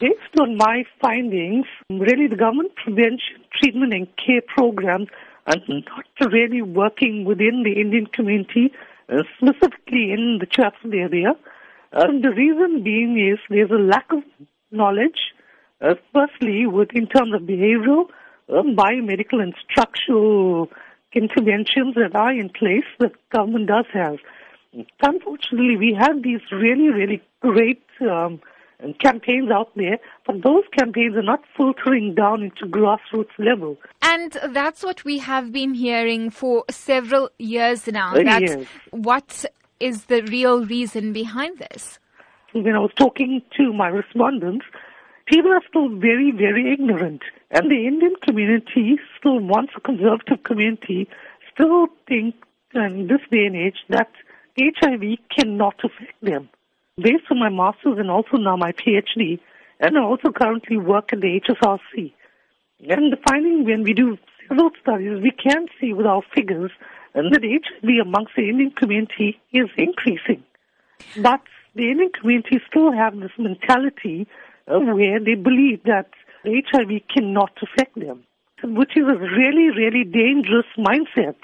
Based on my findings, really the government prevention, treatment and care programs are not really working within the Indian community, uh, specifically in the Chatsworth area. Uh, the reason being is there's a lack of knowledge, uh, firstly, with in terms of behavioral, um, biomedical and structural interventions that are in place that government does have. Unfortunately, we have these really, really great um, campaigns out there, but those campaigns are not filtering down into grassroots level. And that's what we have been hearing for several years now. That's yes. what is the real reason behind this. When I was talking to my respondents, people are still very, very ignorant. And the Indian community, still once a conservative community, still think in this day and age that HIV cannot affect them. Based on my master's and also now my PhD, and I also currently work at the HSRC. And the finding when we do several studies, we can see with our figures that HIV amongst the Indian community is increasing. But the Indian community still have this mentality where they believe that HIV cannot affect them, which is a really, really dangerous mindset.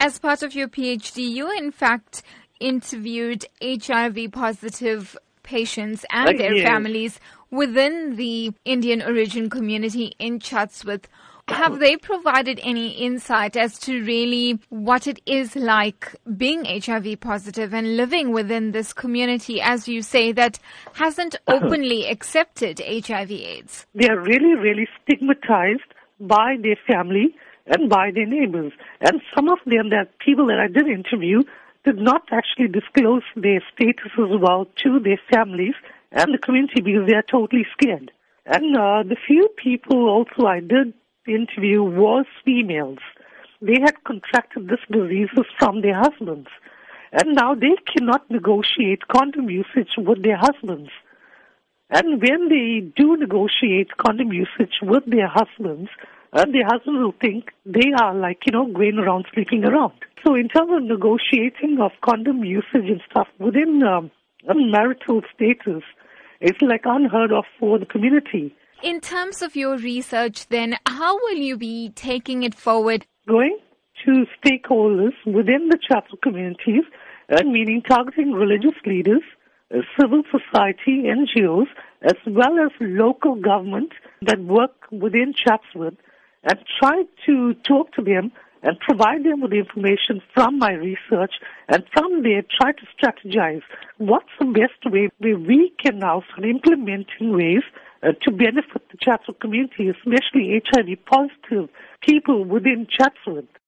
As part of your PhD, you in fact interviewed HIV positive patients and Uh, their yes. families within the Indian origin community in Chatsworth. Have they provided any insight as to really what it is like being HIV positive and living within this community, as you say, that hasn't openly accepted HIV AIDS? They are really, really stigmatized by their family and by their neighbors. And some of them, that people that I did interview, did not actually disclose their status as well to their families and the community because they are totally scared. And uh, the few people also I did interview was females. They had contracted this diseases from their husbands. And now they cannot negotiate condom usage with their husbands. And when they do negotiate condom usage with their husbands, uh, husbands will think they are like, you know, going around sleeping around. So in terms of negotiating of condom usage and stuff within um, marital status, it's like unheard of for the community. In terms of your research, then, how will you be taking it forward? Going to stakeholders within the chapel communities, uh, meaning targeting religious leaders, uh, civil society, NGOs, as well as local government that work within Chatsworth, and try to talk to them and provide them with information from my research, and from there try to strategize what's the best way where we can now start implementing ways uh, to benefit the Chatsworth community, especially HIV positive people within Chatsworth.